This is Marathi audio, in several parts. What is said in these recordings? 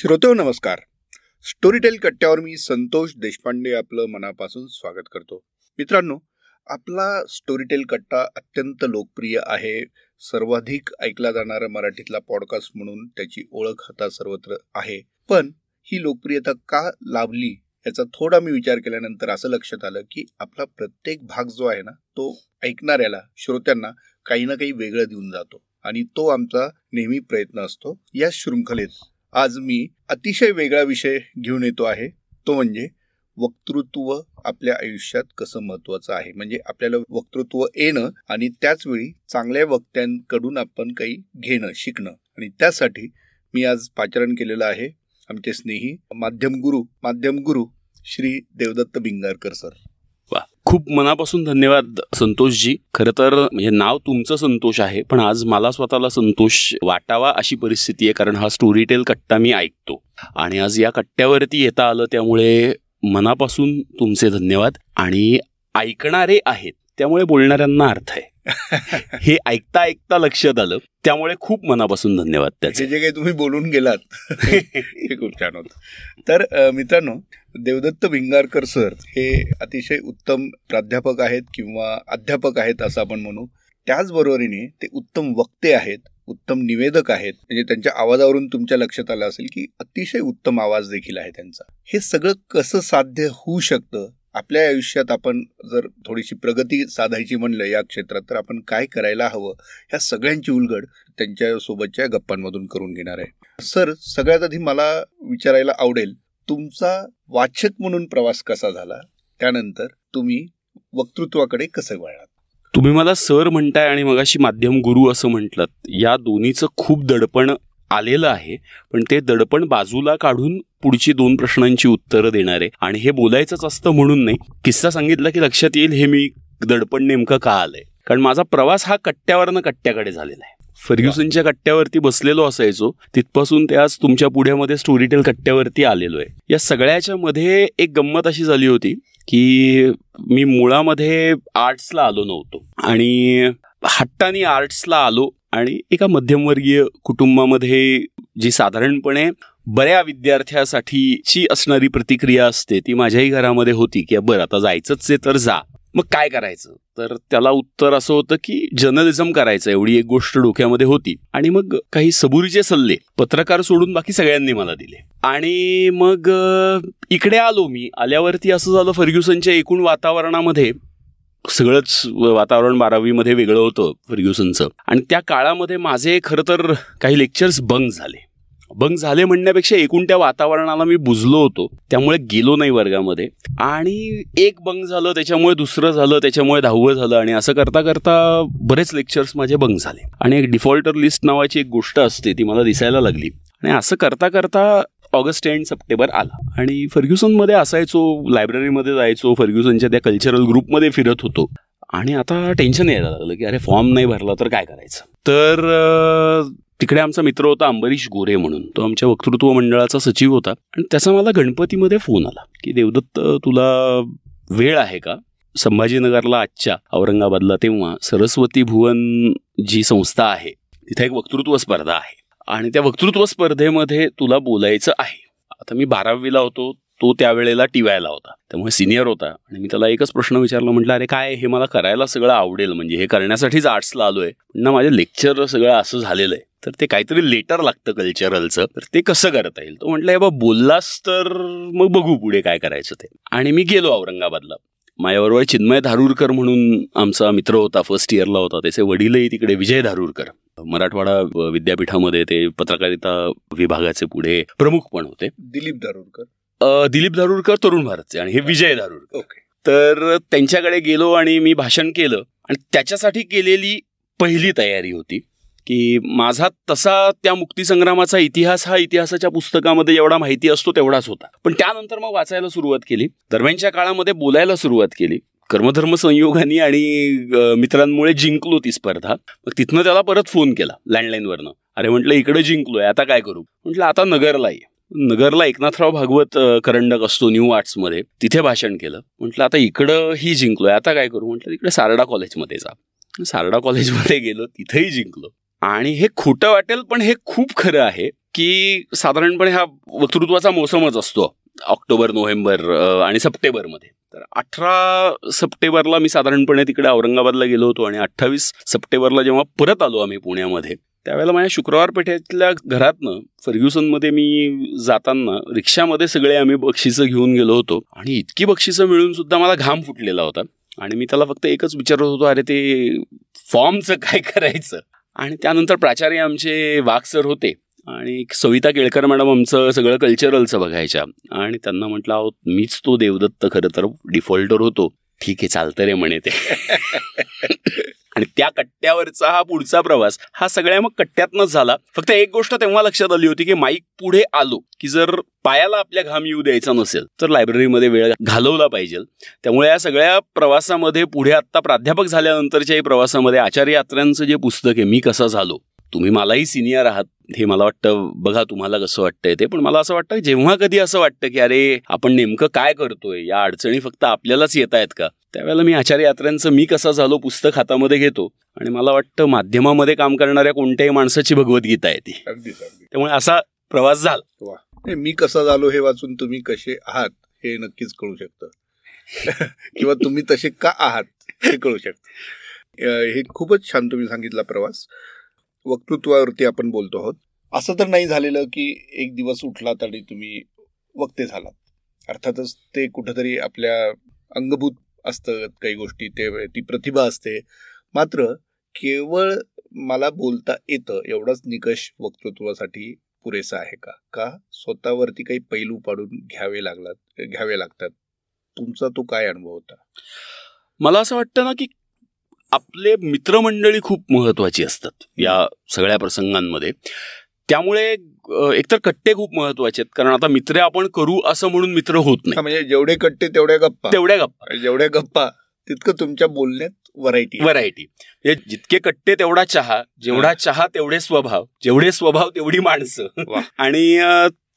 श्रोतो नमस्कार. स्टोरीटेल कट्ट्यावर मी संतोष देशपांडे आपलं मनापासून स्वागत करतो. मित्रांनो आपला स्टोरीटेल कट्टा अत्यंत लोकप्रिय आहे. सर्वाधिक ऐकला जाणारा मराठीतला पॉडकास्ट म्हणून त्याची ओळख आता सर्वत्र आहे. पण ही लोकप्रियता का लाभली याचा थोडा मी विचार केल्यानंतर असं लक्षात आलं की आपला प्रत्येक भाग जो आहे ना तो ऐकणाऱ्याला श्रोत्यांना काही ना काही वेगळं देऊन जातो. आणि तो आमचा नेहमी प्रयत्न असतो या शृंखलेत. आज मी अतिशय वेगळा विषय घेऊन येतो आहे. तो म्हणजे वक्तृत्व आपल्या आयुष्यात कसं महत्वाचं आहे? म्हणजे आपल्याला वक्तृत्व येणं आणि त्याचवेळी चांगल्या वक्त्यांकडून आपण काही घेणं शिकणं. आणि त्यासाठी मी आज पाचारण केलेलं आहे आमचे स्नेही माध्यम गुरु माध्यम गुरु श्री देवदत्त बिंगारकर सर. खूप मनापासून धन्यवाद संतोषजी. खरं तर म्हणजे नाव तुमचं संतोष आहे पण आज मला स्वतःला संतोष वाटावा अशी परिस्थिती आहे कारण हा स्टोरी टेल कट्टा मी ऐकतो. आणि आज या कट्ट्यावरती येता आलं त्यामुळे मनापासून तुमचे धन्यवाद. आणि ऐकणारे आहेत त्यामुळे बोलणाऱ्यांना अर्थ आहे. हे ऐकता ऐकता लक्षात आलं. त्यामुळे खूप मनापासून धन्यवाद त्याचे. जे काही तुम्ही बोलून गेलात हे खूप छान होतं. तर मित्रांनो देवदत्त भिंगारकर सर हे अतिशय उत्तम प्राध्यापक आहेत किंवा अध्यापक आहेत असं आपण म्हणू. त्याचबरोबरीने ते उत्तम वक्ते आहेत उत्तम निवेदक आहेत. म्हणजे त्यांच्या आवाजावरून तुमच्या लक्षात आलं असेल की अतिशय उत्तम आवाज देखील आहे त्यांचा. हे सगळं कसं साध्य होऊ शकतं? आपल्या आयुष्यात आपण जर थोडीशी प्रगती साधायची म्हणलं या क्षेत्रात तर आपण काय करायला हवं ह्या सगळ्यांची उलगड त्यांच्यासोबतच्या गप्पांमधून करून घेणार आहे. सर सगळ्यात आधी मला विचारायला आवडेल तुमचा वाचक म्हणून प्रवास कसा झाला? त्यानंतर तुम्ही वक्तृत्वाकडे कसं वळलात? तुम्ही मला सर म्हणताय आणि मगाशी माध्यम गुरु असं म्हटलं या दोन्हीचं खूप दडपण आलेलं आहे पण ते दडपण बाजूला काढून पुढची दोन प्रश्नांची उत्तरं देणार. आहे आणि हे बोलायचंच असतं म्हणून नाही. किस्सा सांगितला की लक्षात येईल हे मी दडपण नेमकं का आलंय? कारण माझा प्रवास हा कट्ट्यावरनं कट्ट्याकडे झालेला आहे. फर्ग्युसनच्या कट्ट्यावरती बसलेलो असायचो. तिथपासून ते आज तुमच्या पुढ्यामध्ये स्टोरीटेल कट्ट्यावरती आलेलो आहे. या सगळ्याच्या मध्ये एक गंमत अशी झाली होती की मी मुळामध्ये आर्ट्सला आलो नव्हतो. आणि हट्टानी आर्ट्सला आलो आणि एका मध्यमवर्गीय कुटुंबामध्ये जी साधारणपणे बऱ्या विद्यार्थ्यासाठीची असणारी प्रतिक्रिया असते ती माझ्याही घरामध्ये होती की बरं आता जायचंच आहे तर जा. मग काय करायचं? तर त्याला उत्तर असं होतं की जर्नलिझम करायचं. एवढी एक गोष्ट डोक्यामध्ये होती. आणि मग काही सबुरीचे सल्ले पत्रकार सोडून बाकी सगळ्यांनी मला दिले. आणि मग इकडे आलो मी. आल्यावरती असं झालं फर्ग्युसनच्या एकूण वातावरणामध्ये सगळंच वातावरण बारावीमध्ये वेगळं होतं फर्ग्युसनचं. आणि त्या काळामध्ये माझे खरं तर काही लेक्चर्स बंग झाले. बंग झाले म्हणण्यापेक्षा एकूण त्या वातावरणाला मी बुजलो होतो. त्यामुळे गेलो नाही वर्गामध्ये. आणि एक बंग झालं त्याच्यामुळे दुसरं झालं त्याच्यामुळे दहावं झालं. आणि असं करता करता बरेच लेक्चर्स माझे बंग झाले. आणि एक डिफॉल्टर लिस्ट नावाची एक गोष्ट असते ती मला दिसायला लागली. आणि असं करता करता ऑगस्ट एंड सप्टेंबर आला. आणि फर्ग्युसनमध्ये असायचो लायब्ररीमध्ये जायचो फर्ग्युसनच्या त्या कल्चरल ग्रुपमध्ये फिरत होतो. आणि आता टेन्शन यायला लागलं की अरे फॉर्म नाही भरला तर काय करायचं? तर तिकडे आमचा मित्र होता अंबरीश गोरे म्हणून. तो आमच्या वक्तृत्व मंडळाचा सचिव होता. आणि त्याचा मला गणपतीमध्ये फोन आला की देवदत्त तुला वेळ आहे का? संभाजीनगरला आजच्या औरंगाबादला तेव्हा सरस्वती भुवन जी संस्था आहे तिथे एक वक्तृत्व स्पर्धा आहे. आणि त्या वक्तृत्व स्पर्धेमध्ये तुला बोलायचं आहे. आता मी बारावीला होतो तो त्यावेळेला टिवायला होता. त्यामुळे सिनियर होता. आणि मी त्याला एकच प्रश्न विचारला म्हटलं अरे काय हे मला करायला सगळं आवडेल. म्हणजे हे करण्यासाठीच आर्ट्सला आलो आहे ना माझे लेक्चर सगळं असं झालेलं आहे. तर ते काहीतरी लेटर लागतं कल्चरलचं तर ते कसं करता येईल? तो म्हटलं हे बा बोललास तर मग बघू पुढे काय करायचं ते. आणि मी गेलो औरंगाबादला. माझ्याबरोबर चिन्मय धारूरकर म्हणून आमचा मित्र होता फर्स्ट इयरला होता त्याचे वडीलही तिकडे विजय धारूरकर. मराठवाडा विद्यापीठामध्ये ते पत्रकारिता विभागाचे पुढे प्रमुख पण होते. दिलीप धारूरकर? दिलीप धारूरकर तरुण भारतचे आणि हे विजय धारूरकर. ओके. तर त्यांच्याकडे गेलो आणि मी भाषण केलं. आणि त्याच्यासाठी केलेली पहिली तयारी होती. की माझा तसा त्या मुक्तीसंग्रामाचा इतिहास हा इतिहासाच्या पुस्तकामध्ये एवढा माहिती असतो तेवढाच होता. पण त्यानंतर मग वाचायला सुरुवात केली. दरम्यानच्या काळामध्ये बोलायला सुरुवात केली. कर्मधर्म संयोगाने आणि मित्रांमुळे जिंकलो ती स्पर्धा. मग तिथनं त्याला परत फोन केला लँडलाईनवरनं. अरे म्हटलं इकडे जिंकलोय आता काय करू? म्हटलं आता नगरला ये. नगरला एकनाथराव भागवत करंडक असतो न्यू आर्ट्समध्ये. तिथे भाषण केलं. म्हटलं आता इकडं ही जिंकलोय आता काय करू? म्हटलं इकडे सारडा कॉलेजमध्ये जा. सारडा कॉलेजमध्ये गेलो तिथेही जिंकलो. आणि हे खोटं वाटेल पण हे खूप खरं आहे की साधारणपणे हा वक्तृत्वाचा मोसमच असतो ऑक्टोबर नोव्हेंबर आणि सप्टेंबरमध्ये. तर अठरा सप्टेंबरला मी साधारणपणे तिकडे औरंगाबादला गेलो होतो आणि अठ्ठावीस सप्टेंबरला जेव्हा परत आलो आम्ही पुण्यामध्ये त्यावेळेला माझ्या शुक्रवार पेठेतल्या घरातनं फर्ग्युसनमध्ये मी जाताना रिक्षामध्ये सगळे आम्ही बक्षिसं घेऊन गेलो होतो आणि इतकी बक्षिसं मिळून सुद्धा मला घाम फुटलेला होता आणि मी त्याला फक्त एकच विचारत होतो अरे ते फॉर्मचं काय करायचं? आणि त्यानंतर प्राचार्य आमचे वाघ सर होते. आणि सविता केळकर मॅडम आमचं सगळं कल्चरलचं बघायच्या. आणि त्यांना म्हटलं आहोत मीच तो देवदत्त खरं तर डिफॉल्टर होतो. ठीक आहे चालतं रे म्हणे ते. आणि त्या कट्ट्यावरचा हा पुढचा प्रवास हा सगळ्या मग कट्ट्यातनच झाला. फक्त एक गोष्ट तेव्हा लक्षात आली होती की माईक पुढे आलो की जर पायाला आपल्या घाम येऊ द्यायचा नसेल तर लायब्ररीमध्ये वेळ घालवला पाहिजे. त्यामुळे या सगळ्या प्रवासामध्ये पुढे आत्ता प्राध्यापक झाल्यानंतरच्याही प्रवासामध्ये आचार्य यात्र्यांचं जे पुस्तक आहे मी कसा झालो? तुम्ही मलाही सिनियर आहात हे मला वाटतं बघा तुम्हाला कसं वाटतंय ते पण मला असं वाटतं जेव्हा कधी असं वाटतं की अरे आपण नेमकं काय करतोय? या अडचणी फक्त आपल्यालाच येत आहेत का? त्यावेळेला मी आचार्य यात्र्यांचं मी कसा झालो पुस्तक हातामध्ये घेतो आणि मला वाटतं माध्यमामध्ये काम करणाऱ्या कोणत्याही माणसाची भगवद्गीता आहे ती. त्यामुळे असा प्रवास झाला. मी कसा झालो हे वाचून तुम्ही कसे आहात हे नक्कीच कळू शकतं. किंवा तुम्ही तसे का आहात हे कळू शकतं. हे खूपच छान तुम्ही सांगितला प्रवास. वक्तृत्वावरती आपण बोलतो आहोत. असं तर नाही झालेलं की एक दिवस उठलात आणि तुम्ही वक्ते झालात. अर्थातच ते कुठंतरी आपल्या अंगभूत असतं काही गोष्टी ते ती प्रतिभा असते. मात्र केवळ मला बोलता येतं एवढाच निकष वक्तृत्वासाठी पुरेसा आहे का? का स्वतःवरती काही पैलू पाडून घ्यावे लागलात घ्यावे लागतात? तुमचा तो काय अनुभव होता? मला असं वाटतं ना की आपले मित्रमंडळी खूप महत्वाची असतात या सगळ्या प्रसंगांमध्ये. त्यामुळे एकतर कट्टे खूप महत्त्वाचे आहेत. कारण आता मित्र आपण करू असं म्हणून मित्र होत नाही. म्हणजे जेवढे कट्टे तेवढ्या गप्पा. तेवढ्या गप्पा. जेवढ्या गप्पा तितकं तुमच्या बोलण्यात व्हरायटी व्हरायटी जितके कट्टे तेवढा चहा. जेवढा चहा तेवढे स्वभाव. जेवढे स्वभाव तेवढी माणसं. आणि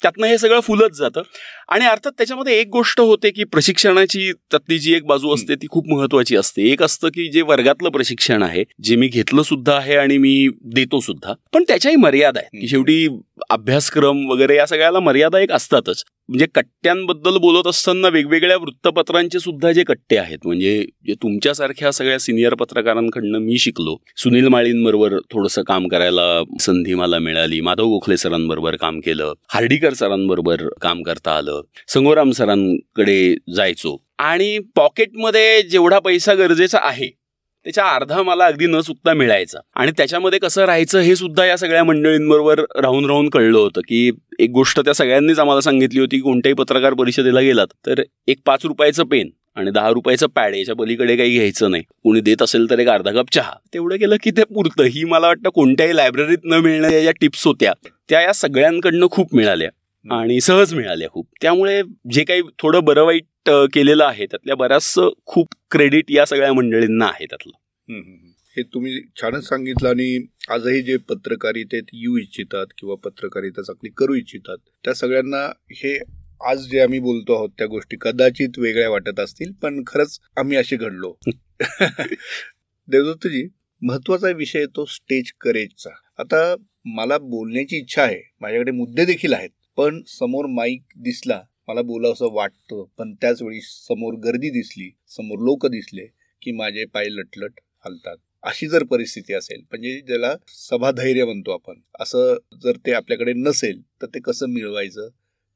त्यातनं हे सगळं फुलत जातं. आणि अर्थात त्याच्यामध्ये एक गोष्ट होते की प्रशिक्षणाची त्यातली जी एक बाजू असते ती खूप महत्वाची असते. एक असतं की जे वर्गातलं प्रशिक्षण आहे जे मी घेतलं सुद्धा आहे आणि मी देतो सुद्धा पण त्याच्याही मर्यादा आहेत. की शेवटी अभ्यासक्रम वगैरे या सगळ्याला मर्यादा एक असतातच. म्हणजे कट्ट्यांबद्दल बोलत असताना वेगवेगळ्या वृत्तपत्रांचे सुद्धा जे कट्टे आहेत म्हणजे जे तुमच्यासारख्या सगळ्या सिनियर पत्रकारांकडनं मी शिकलो. सुनील माळींबरोबर थोडंसं काम करायला संधी मला मिळाली. माधव गोखले सरांबरोबर काम केलं. हार्डीकर सरांबरोबर काम करता आलं. संगोराम सरांकडे जायचो. आणि पॉकेटमध्ये जेवढा पैसा गरजेचा आहे त्याच्या अर्धा मला अगदी न चुकता मिळायचा. आणि त्याच्यामध्ये कसं राहायचं हे सुद्धा या सगळ्या मंडळींबरोबर राहून राहून कळलं होतं की एक गोष्ट त्या सगळ्यांनीच आम्हाला सांगितली होती की कोणत्याही पत्रकार परिषदेला गेलात तर एक पाच रुपयाचं पेन आणि दहा रुपयाचं पॅड याच्या पलीकडे काही घ्यायचं नाही. कोणी देत असेल तर एक अर्धा कप चहा. तेवढं केलं की ते पुरतं. ही मला वाटतं कोणत्याही लायब्ररीत न मिळणाऱ्या ज्या टिप्स होत्या त्या या सगळ्यांकडनं खूप मिळाल्या. आणि सहज मिळाल्या खूप. त्यामुळे जे काही थोडं बरं वाईट केलेलं आहे त्यातल्या बऱ्याच खूप क्रेडिट या सगळ्या मंडळींना आहे त्यातलं. हे तुम्ही छानच सांगितलं आणि आजही जे पत्रकारितेत येऊ इच्छितात किंवा पत्रकारिता चांगली करू इच्छितात त्या सगळ्यांना हे आज जे आम्ही बोलतो आहोत त्या गोष्टी कदाचित वेगळ्या वाटत असतील पण खरंच आम्ही असे घडलो. देवदत्तजी महत्त्वाचा विषय तो स्टेज करेजचा. आता मला बोलण्याची इच्छा आहे माझ्याकडे मुद्दे देखील आहेत. पण समोर माईक दिसला मला बोलावंसं वाटतं. पण त्याच वेळी समोर गर्दी दिसली समोर लोक दिसले की माझे पाय लटलट हलतात. अशी जर परिस्थिती असेल म्हणजे ज्याला सभाधैर्य म्हणतो आपण असं जर ते आपल्याकडे नसेल तर ते कसं मिळवायचं?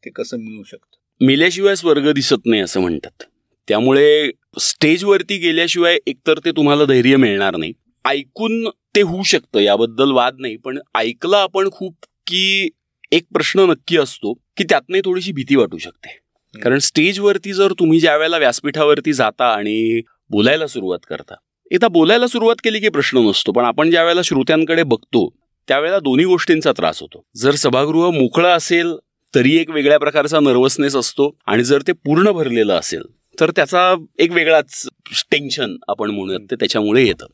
ते कसं मिळू शकतं? मिल्याशिवाय स्वर्ग दिसत नाही असं म्हणतात. त्यामुळे स्टेजवरती गेल्याशिवाय एकतर ते तुम्हाला धैर्य मिळणार नाही. ऐकून ते होऊ शकतं याबद्दल वाद नाही. पण ऐकलं आपण खूप की एक प्रश्न नक्की असतो की त्यातनं थोडीशी भीती वाटू शकते. कारण स्टेजवरती जर तुम्ही ज्या वेळेला व्यासपीठावरती जाता आणि बोलायला सुरुवात करता एकदा बोलायला सुरुवात केली की प्रश्न नसतो पण आपण ज्या वेळेला श्रोत्यांकडे बघतो त्यावेळेला दोन्ही गोष्टींचा त्रास होतो. जर सभागृह मोकळं असेल तरी एक वेगळ्या प्रकारचा नर्वसनेस असतो आणि जर ते पूर्ण भरलेलं असेल तर त्याचा एक वेगळाच टेन्शन आपण म्हणूयात ते त्याच्यामुळे येतं.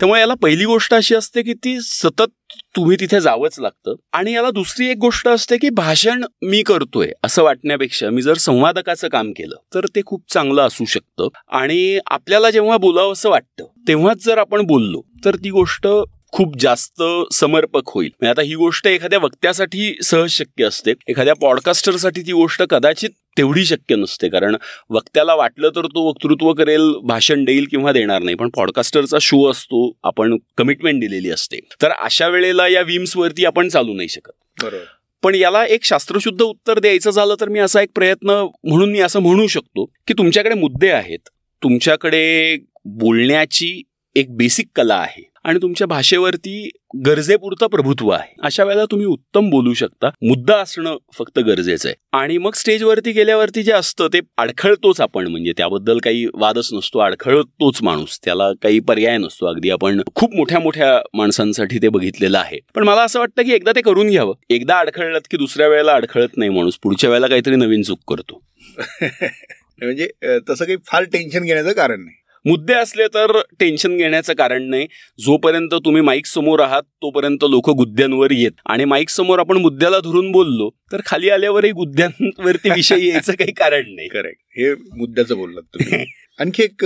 त्यामुळे याला पहिली गोष्ट अशी असते की ती सतत तुम्ही तिथे जावंच लागतं. आणि याला दुसरी एक गोष्ट असते की भाषण मी करतोय असं वाटण्यापेक्षा मी जर संवादकाचं काम केलं तर ते खूप चांगलं असू शकतं. आणि आपल्याला जेव्हा बोलावं असं वाटतं तेव्हाच जर आपण बोललो तर ती गोष्ट खूप जास्त समर्पक होईल. म्हणजे आता ही गोष्ट एखाद्या वक्त्यासाठी सहज शक्य असते. एखाद्या पॉडकास्टरसाठी ती गोष्ट कदाचित तेवढी शक्य नसते. कारण वक्त्याला वाटलं तर तो वक्तृत्व करेल भाषण देईल किंवा देणार नाही. पण पॉडकास्टरचा शो असतो आपण कमिटमेंट दिलेली असते. तर अशा वेळेला या विम्सवरती आपण चालू नाही शकत. बरोबर. पण याला एक शास्त्रशुद्ध उत्तर द्यायचं झालं तर मी असा एक प्रयत्न म्हणून मी असं म्हणू शकतो की तुमच्याकडे मुद्दे आहेत. तुमच्याकडे बोलण्याची एक बेसिक कला आहे. आणि तुमच्या भाषेवरती गरजेपुरतं प्रभुत्व आहे. अशा वेळेला तुम्ही उत्तम बोलू शकता. मुद्दा असणं फक्त गरजेचं आहे. आणि मग स्टेजवरती गेल्यावरती जे असतं ते अडखळतोच आपण. म्हणजे त्याबद्दल काही वादच नसतो. अडखळतोच माणूस. त्याला काही पर्याय नसतो. अगदी आपण खूप मोठ्या मोठ्या माणसांसाठी ते बघितलेलं आहे. पण मला असं वाटतं की एकदा ते करून घ्यावं. एकदा अडखळलं की दुसऱ्या वेळेला अडखळत नाही माणूस. पुढच्या वेळेला काहीतरी नवीन चूक करतो. म्हणजे तसं काही फार टेन्शन घेण्याचं कारण नाही. मुद्दे असले तर टेन्शन घेण्याचं कारण नाही. जोपर्यंत तुम्ही माईक समोर आहात तोपर्यंत लोक गुद्द्यांवर येत. आणि माईक समोर आपण मुद्द्याला धरून बोललो तर खाली आल्यावरही गुद्द्यांवरती विषय यायचं काही कारण नाही. करेक्ट हे मुद्द्याचं बोललात तुम्ही. आणखी एक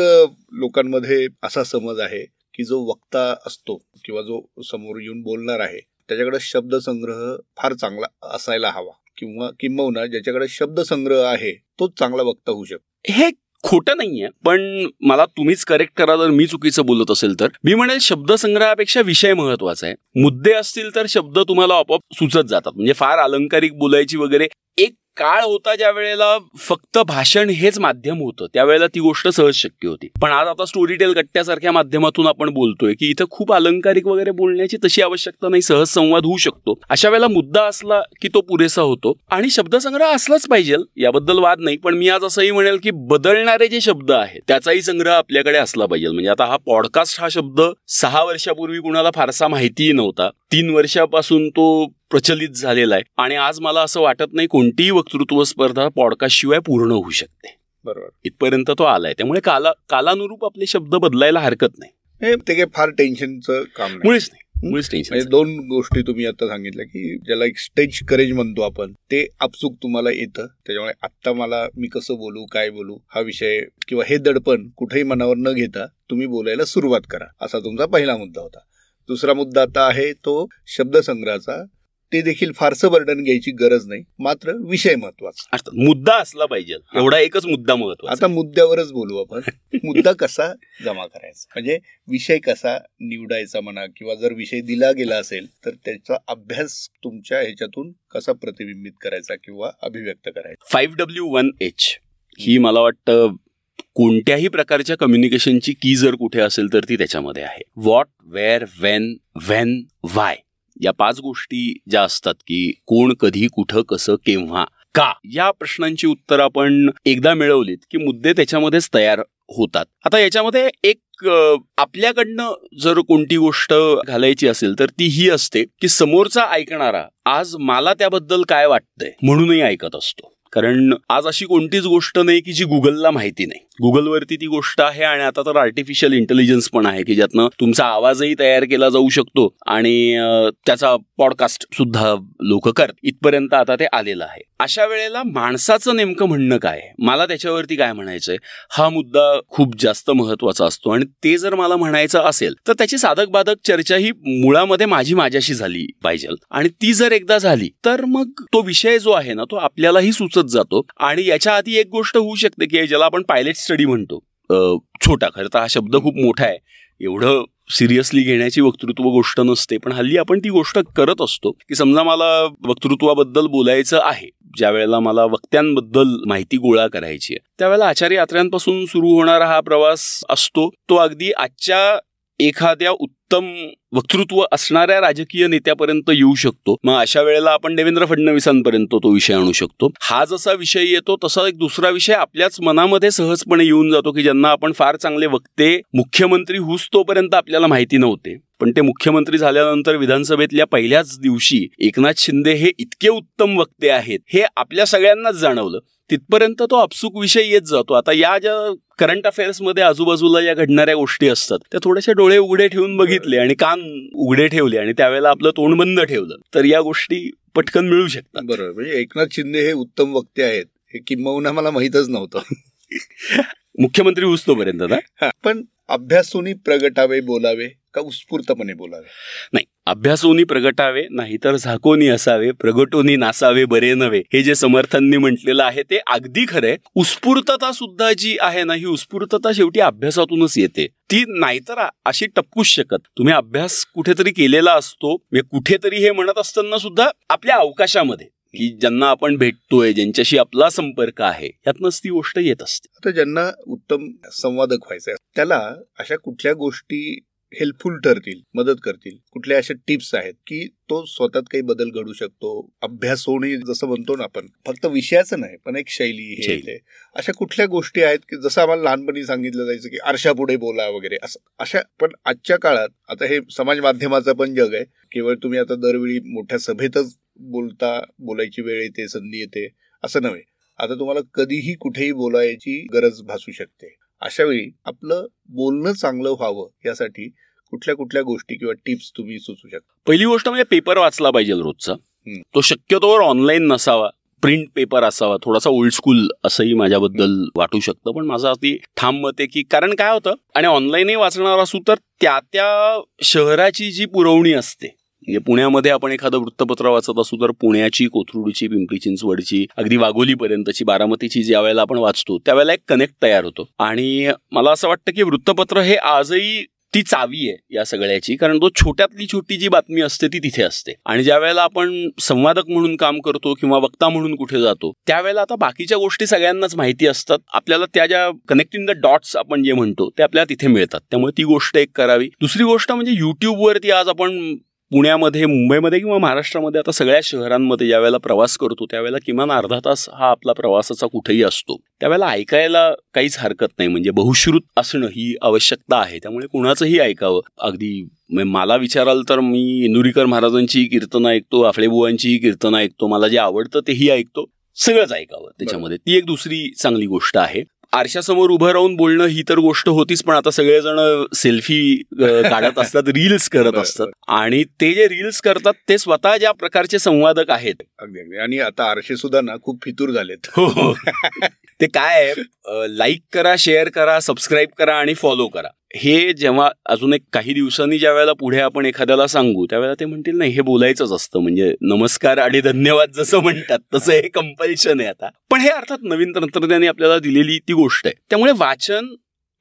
लोकांमध्ये असा समज आहे की जो वक्ता असतो किंवा जो समोर येऊन बोलणार आहे त्याच्याकडे शब्दसंग्रह फार चांगला असायला हवा. किंवा किंबहुना ज्याच्याकडे शब्दसंग्रह आहे तोच चांगला वक्ता होऊ शकतो. हे खोटं नाहीये पण मला तुम्हीच करेक्ट करा जर मी चुकीचं बोलत असेल तर. मी म्हणेल शब्दसंग्रहापेक्षा विषय महत्त्वाचा आहे. मुद्दे असतील तर शब्द तुम्हाला आपोआप सुचत जातात. म्हणजे फार अलंकारिक बोलायची वगैरे एक काळ होता ज्या वेळेला फक्त भाषण हेच माध्यम होतं. त्यावेळेला ती गोष्ट सहज शक्य होती. पण आज आता स्टोरी टेल कट्ट्यासारख्या माध्यमातून आपण बोलतोय की इथं खूप अलंकारिक वगैरे बोलण्याची तशी आवश्यकता नाही सहज संवाद होऊ शकतो. अशा वेळेला मुद्दा असला की तो पुरेसा होतो. आणि शब्दसंग्रह असलाच पाहिजे याबद्दल वाद नाही. पण मी आज असंही म्हणेल की बदलणारे जे शब्द आहेत त्याचाही संग्रह आपल्याकडे असला पाहिजे. म्हणजे आता हा पॉडकास्ट हा शब्द सहा वर्षापूर्वी कुणाला फारसा माहितीही नव्हता. तीन वर्षापासून तो प्रचलित झालेला आहे. आणि आज मला असं वाटत नाही कोणतीही वक्तृत्व स्पर्धा पॉडकास्ट शिवाय पूर्ण होऊ शकते. बरोबर. इथपर्यंत तो आलाय. त्यामुळे काला कालानुरूप आपले शब्द बदलायला हरकत नाही. हे ते काही फार टेन्शनचं काम नाही. मुळेच नाही. मुळेच म्हणजे टेन्शन दोन गोष्टी तुम्ही आता सांगितल्या की ज्याला एक स्टेज करेज म्हणतो आपण ते आपसूक तुम्हाला येतं. त्याच्यामुळे आत्ता मला मी कसं बोलू काय बोलू हा विषय किंवा हे दडपण कुठेही मनावर न घेता तुम्ही बोलायला सुरुवात करा. असा तुमचा पहिला मुद्दा होता. दुसरा मुद्दा आता आहे तो शब्दसंग्रहाचा. ते देखील फारसं बर्डन घ्यायची गरज नाही. मात्र विषय महत्त्वाचा. मुद्दा असला पाहिजे. एवढा एकच मुद्दा महत्त्वाचा. आता मुद्द्यावरच बोलू आपण. मुद्दा कसा जमा करायचा? म्हणजे विषय कसा निवडायचा म्हणा किंवा जर विषय दिला गेला असेल तर त्याचा अभ्यास तुमच्या ह्याच्यातून कसा प्रतिबिंबित करायचा किंवा अभिव्यक्त करायचा? फाईव्ह डब्ल्यू वन एच ही मला वाटतं कोणत्याही प्रकारच्या कम्युनिकेशनची की जर कुठे असेल तर ती त्याच्यामध्ये आहे. What where when when why या पाच गोष्टी ज्या असतात की कोण कधी कुठं कसं केव्हा का या प्रश्नांची उत्तर आपण एकदा मिळवलीत की मुद्दे त्याच्यामध्येच तयार होतात. आता याच्यामध्ये एक आपल्याकडनं जर कोणती गोष्ट घालायची असेल तर ती ही असते की समोरचा ऐकणारा आज मला त्याबद्दल काय वाटतंय म्हणूनही ऐकत असतो. कारण आज अशी कोणतीच गोष्ट नाही की जी गुगलला माहिती नाही. गुगलवरती ती गोष्ट आहे आणि आता तर आर्टिफिशियल इंटेलिजन्स पण आहे की ज्यातनं तुमचा आवाजही तयार केला जाऊ शकतो आणि त्याचा पॉडकास्ट सुद्धा लोक करत. इथपर्यंत आता ते आलेलं आहे. अशा वेळेला माणसाचं नेमकं म्हणणं काय आहे? मला त्याच्यावरती काय म्हणायचंय? हा मुद्दा खूप जास्त महत्त्वाचा असतो आणि ते जर मला म्हणायचं असेल तर त्याची साधक बाधक चर्चा ही मुळामध्ये माझी माझ्याशी झाली पाहिजे. आणि ती जर एकदा झाली तर मग तो विषय जो आहे ना तो आपल्यालाही सुचत जातो. आणि याच्या आधी एक गोष्ट होऊ शकते की ज्याला आपण पायलट स्टडी म्हणतो. छोटा खरं तर हा शब्द खूप मोठा आहे. एवढं सिरियसली घेण्याची वक्तृत्व गोष्ट नसते पण हल्ली आपण ती गोष्ट करत असतो की समजा मला वक्तृत्वाबद्दल बोलायचं आहे ज्या वेळेला मला वक्त्यांबद्दल माहिती गोळा करायची आहे त्यावेळेला आचार्य यात्र्यांपासून सुरू होणारा हा प्रवास असतो तो अगदी आजच्या एखाद्या उत्तम वक्तृत्व असणाऱ्या राजकीय नेत्यापर्यंत येऊ शकतो. मग अशा वेळेला आपण देवेंद्र फडणवीसांपर्यंत तो विषय आणू शकतो. हा जसा विषय येतो तसा एक दुसरा विषय आपल्याच मनामध्ये सहजपणे येऊन जातो की ज्यांना आपण फार चांगले वक्ते मुख्यमंत्री हुस तोपर्यंत आपल्याला माहिती नव्हते. पण ते मुख्यमंत्री झाल्यानंतर विधानसभेतल्या पहिल्याच दिवशी एकनाथ शिंदे हे इतके उत्तम वक्ते आहेत हे आपल्या सगळ्यांनाच जाणवलं. तिथपर्यंत तो अपसूक विषय येत जातो. आता या ज्या करंट अफेअर्समध्ये आजूबाजूला या घडणाऱ्या गोष्टी असतात त्या थोड्याशा डोळे उघडे ठेवून बघितले आणि कान उघडे ठेवले आणि त्यावेळेला आपलं तोंड बंद ठेवलं तर या गोष्टी पटकन मिळू शकतात. बरोबर. म्हणजे एकनाथ शिंदे हे उत्तम वक्ते आहेत. हे किंबहुना मला माहीतच नव्हतं. मुख्यमंत्री उचतोपर्यंत ना? पण अभ्यासूनी प्रगटावे बोलावे का उत्स्फूर्तपणे बोलावे? नाही अभ्यासोनी प्रगटावे नाहीतर झाकोनी असावे प्रगटोनी नासावे बरे नव्हे. हे जे समर्थांनी म्हटलेलं आहे ते अगदी खरंय. उत्स्फूर्तता सुद्धा जी आहे ना ही उत्स्फूर्तता शेवटी अभ्यासातूनच येते. ती नाहीतर अशी टपकूच शकत. तुम्ही अभ्यास कुठेतरी केलेला असतो कुठेतरी हे म्हणत असताना सुद्धा आपल्या अवकाशामध्ये. की ज्यांना आपण भेटतोय ज्यांच्याशी आपला संपर्क आहे यातनंच ती गोष्ट येत असते. आता ज्यांना उत्तम संवादक व्हायचंय त्याला अशा कुठल्या गोष्टी हेल्पफुल ठरतील मदत करतील? कुठल्या अशा टिप्स आहेत की तो स्वतःत काही बदल घडू शकतो अभ्यास होणे जसं म्हणतो ना आपण फक्त विषयाचं नाही पण एक शैली हे अशा कुठल्या गोष्टी आहेत की जसं आम्हाला लहानपणी सांगितलं जायचं की आरशा पुढे बोला वगैरे असं अशा पण आजच्या काळात आता हे समाज माध्यमाचं पण जग आहे केवळ तुम्ही आता दरवेळी मोठ्या सभेतच बोलता बोलायची वेळ येते संधी येते असं नव्हे. आता तुम्हाला कधीही कुठेही बोलायची गरज भासू शकते. अशा वेळी आपलं बोलणं चांगलं व्हावं यासाठी कुठल्या कुठल्या गोष्टी किंवा टिप्स तुम्ही सुचू शकता? पहिली गोष्ट म्हणजे पेपर वाचला पाहिजे रोजचा. तो शक्यतोवर ऑनलाईन नसावा. प्रिंट पेपर असावा. थोडासा ओल्ड स्कूल असंही माझ्याबद्दल वाटू शकतं. पण माझं अगदी ठाम मत आहे की कारण काय होतं? आणि ऑनलाईनही वाचणार असू तर त्या त्या शहराची जी पुरवणी असते म्हणजे पुण्यामध्ये आपण एखादं वृत्तपत्र वाचत असू तर पुण्याची कोथरूडची पिंपरी चिंचवडची अगदी वाघोलीपर्यंतची बारामतीची ज्या वेळेला आपण वाचतो त्यावेळेला एक कनेक्ट तयार होतो. आणि मला असं वाटतं की वृत्तपत्र हे आजही ती चावी आहे या सगळ्याची कारण तो छोट्यातली छोटी जी बातमी असते ती तिथे असते. आणि ज्या वेळेला आपण संवादक म्हणून काम करतो किंवा वक्ता म्हणून कुठे जातो त्यावेळेला आता बाकीच्या गोष्टी सगळ्यांनाच माहिती असतात. आपल्याला त्या ज्या कनेक्टिंग द डॉट्स आपण जे म्हणतो ते आपल्याला तिथे मिळतात. त्यामुळे ती गोष्ट एक करावी. दुसरी गोष्ट म्हणजे युट्यूबवरती आज आपण पुण्यामध्ये मुंबईमध्ये किंवा महाराष्ट्रामध्ये आता सगळ्या शहरांमध्ये ज्यावेळेला प्रवास करतो त्यावेळेला किमान अर्धा तास हा आपला प्रवासाचा कुठेही असतो. त्यावेळेला ऐकायला काहीच हरकत नाही. म्हणजे बहुश्रुत असणं ही आवश्यकता आहे. त्यामुळे कुणाचंही ऐकावं. अगदी मला विचाराल तर मी इंदुरीकर महाराजांची कीर्तनं ऐकतो आफळेबुवांचीही कीर्तनं ऐकतो. मला जे आवडतं तेही ऐकतो. सगळंच ऐकावं त्याच्यामध्ये. ती एक दुसरी चांगली गोष्ट आहे. आरशासमोर उभं राहून बोलणं ही तर गोष्ट होतीच पण आता सगळेजण सेल्फी काढत असतात रील्स करत असतात. आणि ते जे रील्स करतात ते स्वतः ज्या प्रकारचे संवादक आहेत. अगदी अगदी. आणि आता आरशे सुद्धा ना खूप फितूर झालेत. हो, हो. ते काय आहे? लाईक करा शेअर करा सबस्क्राईब करा आणि फॉलो करा. हे जेव्हा अजून एक काही दिवसांनी ज्या वेळेला पुढे आपण एखाद्याला सांगू त्यावेळेला ते म्हणतील नाही हे बोलायचंच असतं. म्हणजे नमस्कार आणि धन्यवाद जसं म्हणतात तसं हे कंपल्शन आहे आता. पण हे अर्थात नवीन तंत्रज्ञानी आपल्याला दिलेली ती गोष्ट आहे. त्यामुळे वाचन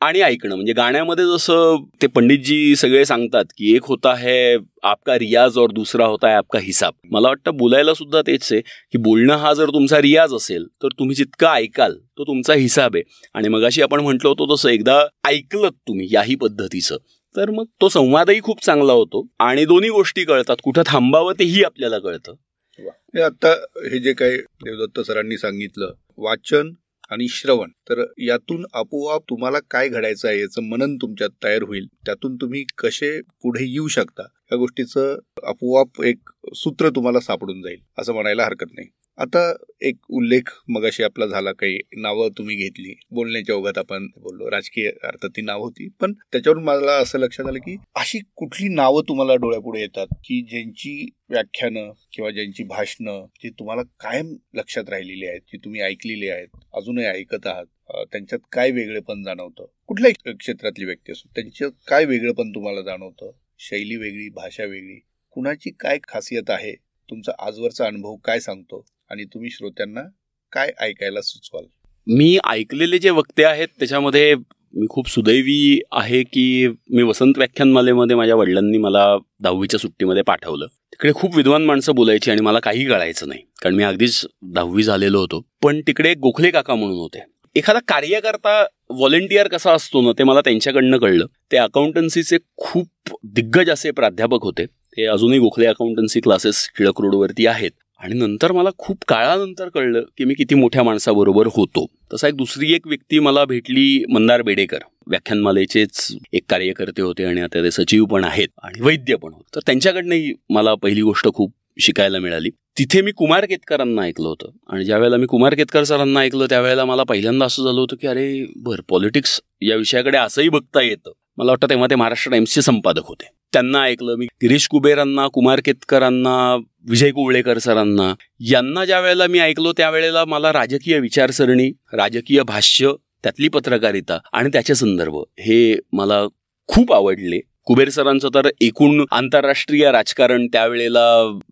आणि ऐकणं. म्हणजे गाण्यामध्ये जसं ते पंडितजी सगळे सांगतात की एक होता है आपका रियाज और दुसरा होता है आपका हिसाब. मला वाटतं बोलायला सुद्धा तेच आहे की बोलणं हा जर तुमचा रियाज असेल तर तुम्ही जितकं ऐकाल तो तुमचा हिसाब आहे. आणि मगाशी आपण म्हटलं होतो तसं एकदा ऐकलं तुम्ही याही पद्धतीचं तर मग तो संवादही खूप चांगला होतो आणि दोन्ही गोष्टी कळतात. कुठं थांबावं तेही आपल्याला कळतं. आता हे जे काही देवदत्त सरांनी सांगितलं वाचन आणि श्रवण. तर यातून आपोआप तुम्हाला काय घडायचं आहे याचं मनन तुमच्यात तयार होईल. त्यातून तुम्ही कसे पुढे येऊ शकता? या गोष्टीचं आपोआप एक सूत्र तुम्हाला सापडून जाईल. असं म्हणायला हरकत नाही. आता एक उल्लेख मगाशी आपला झाला काही नावं तुम्ही घेतली. बोलण्याच्या ओघात आपण बोललो राजकीय अर्थात ती नावं होती. पण त्याच्यावरून मला असं लक्षात आलं की अशी कुठली नावं तुम्हाला डोळ्यापुढे येतात की ज्यांची व्याख्यानं किंवा ज्यांची भाषणं जी तुम्हाला कायम लक्षात राहिलेली आहेत जी तुम्ही ऐकलेली आहेत अजूनही ऐकत आहात त्यांच्यात काय वेगळेपण जाणवतं? कुठल्याही क्षेत्रातली व्यक्ती असो त्यांच्यात काय वेगळेपण तुम्हाला जाणवतं? शैली वेगळी भाषा वेगळी. कुणाची काय खासियत आहे? तुमचा आजवरचा अनुभव काय सांगतो? आणि तुम्ही श्रोत्यांना काय ऐकायला सुचवाल? मी ऐकलेले जे वक्ते आहेत त्याच्यामध्ये मी खूप सुदैवी आहे की मी वसंत व्याख्यानमालेमध्ये माझ्या वडिलांनी मला दहावीच्या सुट्टीमध्ये पाठवलं. तिकडे खूप विद्वान माणसं बोलायची आणि मला काही कळायचं नाही कारण मी अगदीच दहावी झालेलो होतो. पण तिकडे गोखले काका म्हणून होते. एखादा कार्यकर्ता व्हॉलेंटियर कसा असतो ना ते मला त्यांच्याकडनं कळलं. ते अकाउंटन्सीचे खूप दिग्गज असे प्राध्यापक होते. ते अजूनही गोखले अकाउंटन्सी क्लासेस टिळक रोडवरती आहेत. आणि नंतर मला खूप काळानंतर कळलं की मी किती मोठ्या माणसाबरोबर होतो. तसा एक दुसरी एक व्यक्ती मला भेटली मंदार बेडेकर. व्याख्यानमालेचेच एक कार्यकर्ते होते आणि आता ते सचिव पण आहेत आणि वैद्य पण होते. तर त्यांच्याकडनंही मला पहिली गोष्ट खूप शिकायला मिळाली. तिथे मी कुमार केतकरांना ऐकलं होतं आणि ज्यावेळेला मी कुमार केतकर सरांना ऐकलं त्यावेळेला मला पहिल्यांदा असं झालं होतं की अरे बरं पॉलिटिक्स या विषयाकडे असंही बघता येतं. मला वाटतं तेव्हा ते महाराष्ट्र टाइम्सचे संपादक होते. त्यांना ऐकलं मी. गिरीश कुबेरांना कुमार केतकरांना विजय कुवळेकर सरांना यांना ज्या वेळेला मी ऐकलो त्यावेळेला मला राजकीय विचारसरणी राजकीय भाष्य त्यातली पत्रकारिता आणि त्याचे संदर्भ हे मला खूप आवडले. कुबेर सरांचं तर एकूण आंतरराष्ट्रीय राजकारण त्यावेळेला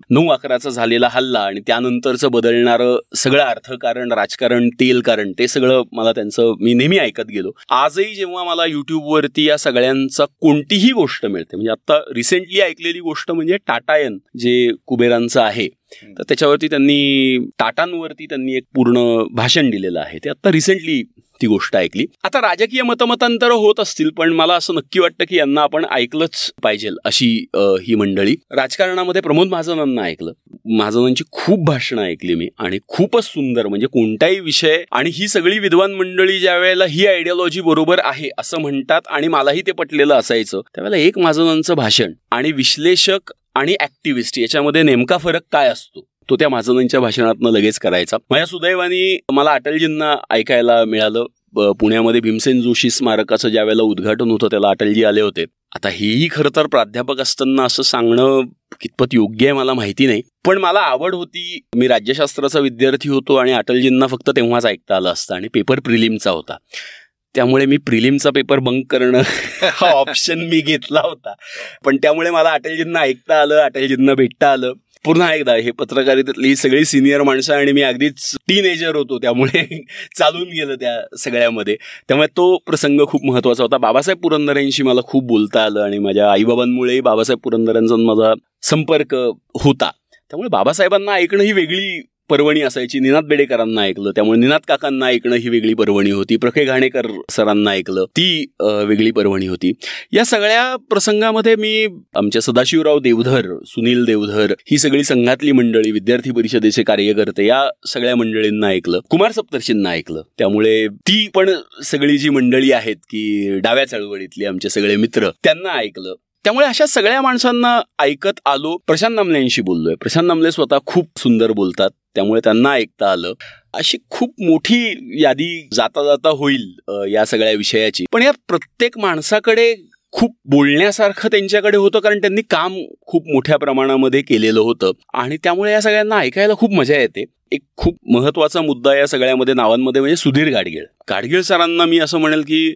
नऊ अकराचा झालेला हल्ला आणि त्यानंतरचं बदलणारं सगळं अर्थकारण राजकारण तेल कारण ते सगळं मला त्यांचं मी नेहमी ऐकत गेलो. आजही जेव्हा मला युट्यूबवरती या सगळ्यांचा कोणतीही गोष्ट मिळते म्हणजे आता रिसेंटली ऐकलेली गोष्ट म्हणजे टाटायन जे कुबेरांचं आहे तर त्याच्यावरती त्यांनी टाटांवरती त्यांनी एक पूर्ण भाषण दिलेलं आहे. ते आता रिसेंटली ती गोष्ट ऐकली. आता राजकीय मतमतांतर होत असतील पण मला असं नक्की वाटतं की यांना आपण ऐकलंच पाहिजे अशी ही मंडळी. राजकारणामध्ये प्रमोद महाजनांना ऐकलं. महाजनांची खूप भाषणं ऐकली मी आणि खूपच सुंदर म्हणजे कोणताही विषय आणि ही सगळी विद्वान मंडळी ज्या वेळेला ही आयडियोलॉजी बरोबर आहे असं म्हणतात आणि मलाही ते पटलेलं असायचं त्यावेळेला एक महाजनांचं भाषण आणि विश्लेषक आणि ऍक्टिव्हिस्ट याच्यामध्ये नेमका फरक काय असतो? तो त्या महाजनांच्या भाषणातनं लगेच करायचा. माझ्या सुदैवानी मला अटलजींना ऐकायला मिळालं. पुण्यामध्ये भीमसेन जोशी स्मारकाचं ज्या वेळेला उद्घाटन होतं त्याला अटलजी आले होते. आता हेही खरं तर प्राध्यापक असताना असं सांगणं कितपत योग्य आहे मला माहिती नाही. पण मला आवड होती मी राज्यशास्त्राचा विद्यार्थी होतो आणि अटलजींना फक्त तेव्हाच ऐकता आलं असतं आणि पेपर प्रिलिमचा होता. त्यामुळे मी प्रिलिमचा पेपर बंक करणं हा ऑप्शन मी घेतला होता. पण त्यामुळे मला अटलजींना ऐकता आलं अटलजींना भेटता आलं. पुन्हा एकदा हे पत्रकारितेतली सगळी सिनियर माणसं आणि मी अगदीच टीनेजर होतो त्यामुळे चालून गेलं त्या सगळ्यामध्ये. त्यामुळे तो प्रसंग खूप महत्त्वाचा होता. बाबासाहेब पुरंदरेंशी मला खूप बोलता आलं आणि माझ्या आईबाबांमुळेही बाबासाहेब पुरंदरेंचा माझा संपर्क होता. त्यामुळे बाबासाहेबांना ऐकणं ही वेगळी पर्वणी असायची. निनाद बेडेकरांना ऐकलं. त्यामुळे निनाद काकांना ऐकणं ही वेगळी पर्वणी होती. प्रखे घाणेकर सरांना ऐकलं. ती वेगळी पर्वणी होती. या सगळ्या प्रसंगामध्ये मी आमच्या सदाशिवराव देवधर सुनील देवधर ही सगळी संघातली मंडळी विद्यार्थी परिषदेचे कार्यकर्ते या सगळ्या मंडळींना ऐकलं. कुमार सप्तर्षींना ऐकलं. त्यामुळे ती पण सगळी जी मंडळी आहेत की डाव्या चळवळीतली आमचे सगळे मित्र त्यांना ऐकलं. त्यामुळे अशा सगळ्या माणसांना ऐकत आलो. प्रशांत नामलेंशी बोललोय. प्रशांत नामले स्वतः खूप सुंदर बोलतात. त्यामुळे त्यांना ऐकता आलं. अशी खूप मोठी यादी जाता जाता होईल या सगळ्या विषयाची. पण या प्रत्येक माणसाकडे खूप बोलण्यासारखं त्यांच्याकडे होतं कारण त्यांनी काम खूप मोठ्या प्रमाणामध्ये केलेलं होतं. आणि त्यामुळे या सगळ्यांना ऐकायला खूप मजा येते. एक खूप महत्त्वाचा मुद्दा या सगळ्यामध्ये नावांमध्ये म्हणजे सुधीर गाडगिळ. गाडगीळ सरांना मी असं म्हणेल की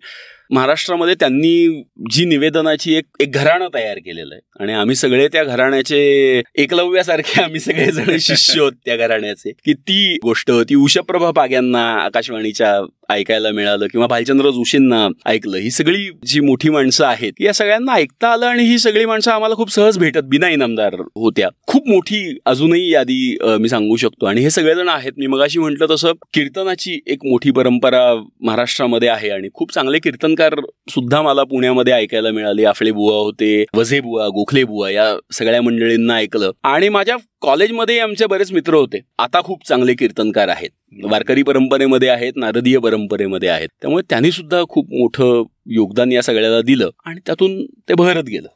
महाराष्ट्रामध्ये त्यांनी जी निवेदनाची एक एक घराणं तयार केलेलं आहे. आणि आम्ही सगळे त्या घराण्याचे एकलव्यासारखे आम्ही सगळे जण शिष्य होत त्या घराण्याचे. की ती गोष्ट होती. उषप्रभा पाग्यांना आकाशवाणीच्या ऐकायला मिळालं किंवा भालचंद्र जोशींना ऐकलं. ही सगळी जी मोठी माणसं आहेत या सगळ्यांना ऐकता आलं आणि ही सगळी माणसं आम्हाला खूप सहज भेटत. बिना इनामदार होत्या. खूप मोठी अजूनही यादी मी सांगू शकतो. आणि हे सगळेजण आहेत. मी मगाशी म्हटलं तसं कीर्तनाची एक मोठी परंपरा महाराष्ट्रामध्ये आहे आणि खूप चांगले कीर्तन अलंकार सुद्धा मला पुण्यामध्ये ऐकायला मिळाले. आफळे बुवा होते वझे बुवा गोखले बुवा या सगळ्या मंडळींना ऐकलं. आणि माझ्या कॉलेजमध्ये आमचे बरेच मित्र होते. आता खूप चांगले कीर्तनकार आहेत. वारकरी परंपरेमध्ये आहेत नारदीय परंपरेमध्ये आहेत. त्यामुळे त्यांनी सुद्धा खूप मोठं योगदान या सगळ्याला दिलं आणि त्यातून ते बहरत गेलं.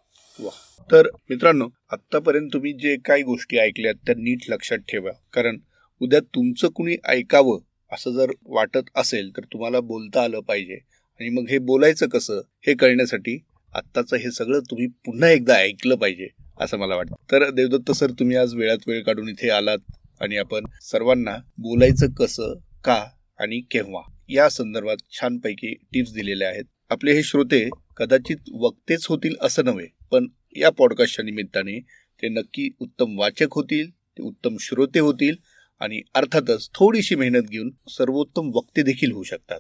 तर मित्रांनो आतापर्यंत तुम्ही जे काही गोष्टी ऐकल्यात त्या नीट लक्षात ठेवा. कारण उद्या तुमचं कुणी ऐकावं असं जर वाटत असेल तर तुम्हाला बोलता आलं पाहिजे. आणि मग हे बोलायचं कसं हे कळण्यासाठी आत्ताचं हे सगळं तुम्ही पुन्हा एकदा ऐकलं पाहिजे असं मला वाटतं. तर देवदत्त सर तुम्ही आज वेळात वेळ काढून इथे आलात आणि आपण सर्वांना बोलायचं कसं का आणि केव्हा या संदर्भात छानपैकी टिप्स दिलेल्या आहेत. आपले हे श्रोते कदाचित वक्तेच होतील असं नव्हे पण या पॉडकास्टच्या निमित्ताने ते नक्की उत्तम वाचक होतील ते उत्तम श्रोते होतील आणि अर्थातच थोडीशी मेहनत घेऊन सर्वोत्तम वक्ते देखील होऊ शकतात.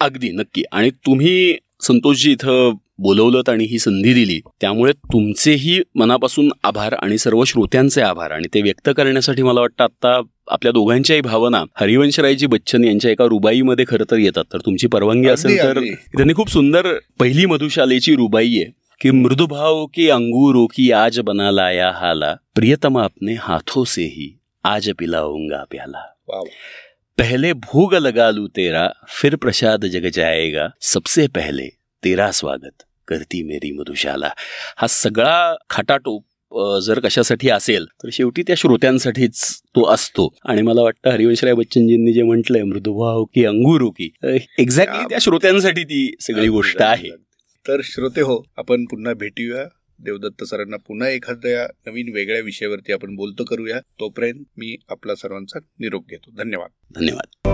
अगदी नक्की. आणि तुम्ही संतोषजी इथं बोलवलं आणि ही संधी दिली. त्यामुळे तुमचेही मनापासून आभार आणि सर्व श्रोत्यांचे आभार. आणि ते व्यक्त करण्यासाठी मला वाटतं आता आपल्या दोघांच्याही भावना हरिवंशरायजी बच्चन यांच्या एका रुबाईमध्ये खरं तर येतात. तर तुमची परवानगी असेल तर त्यांनी खूप सुंदर पहिली मधुशालेची रुबाई आहे की मृदुभाव की अंगूरो की आज बना लाया हाला. प्रियतमा अपने हाथों से ही. आज पिलाऊंगा प्याला। पहले भोग लगा लू तेरा फिर प्रसाद जग जाएगा। सबसे पहले तेरा स्वागत करती मेरी मधुशाला। हा सगळा खटाटोप जर कशासाठी असेल तर शेवटी त्या श्रोत्यांसाठीच तो असतो. आणि मला वाटतं हरिवंशराय बच्चनजींनी जे म्हटलंय मृदुभाव की अंगुरू की एक्झॅक्टली त्या श्रोत्यांसाठी ती सगळी गोष्ट आहे. तर श्रोते हो आपण पुन्हा भेटूया. देवदत्त सरांना पुन्हा एखाद्या नवीन वेगळ्या विषयावरती आपण बोलतो करूया. तोपर्यंत मी आपला सर्वांचा निरोप घेतो. धन्यवाद. धन्यवाद.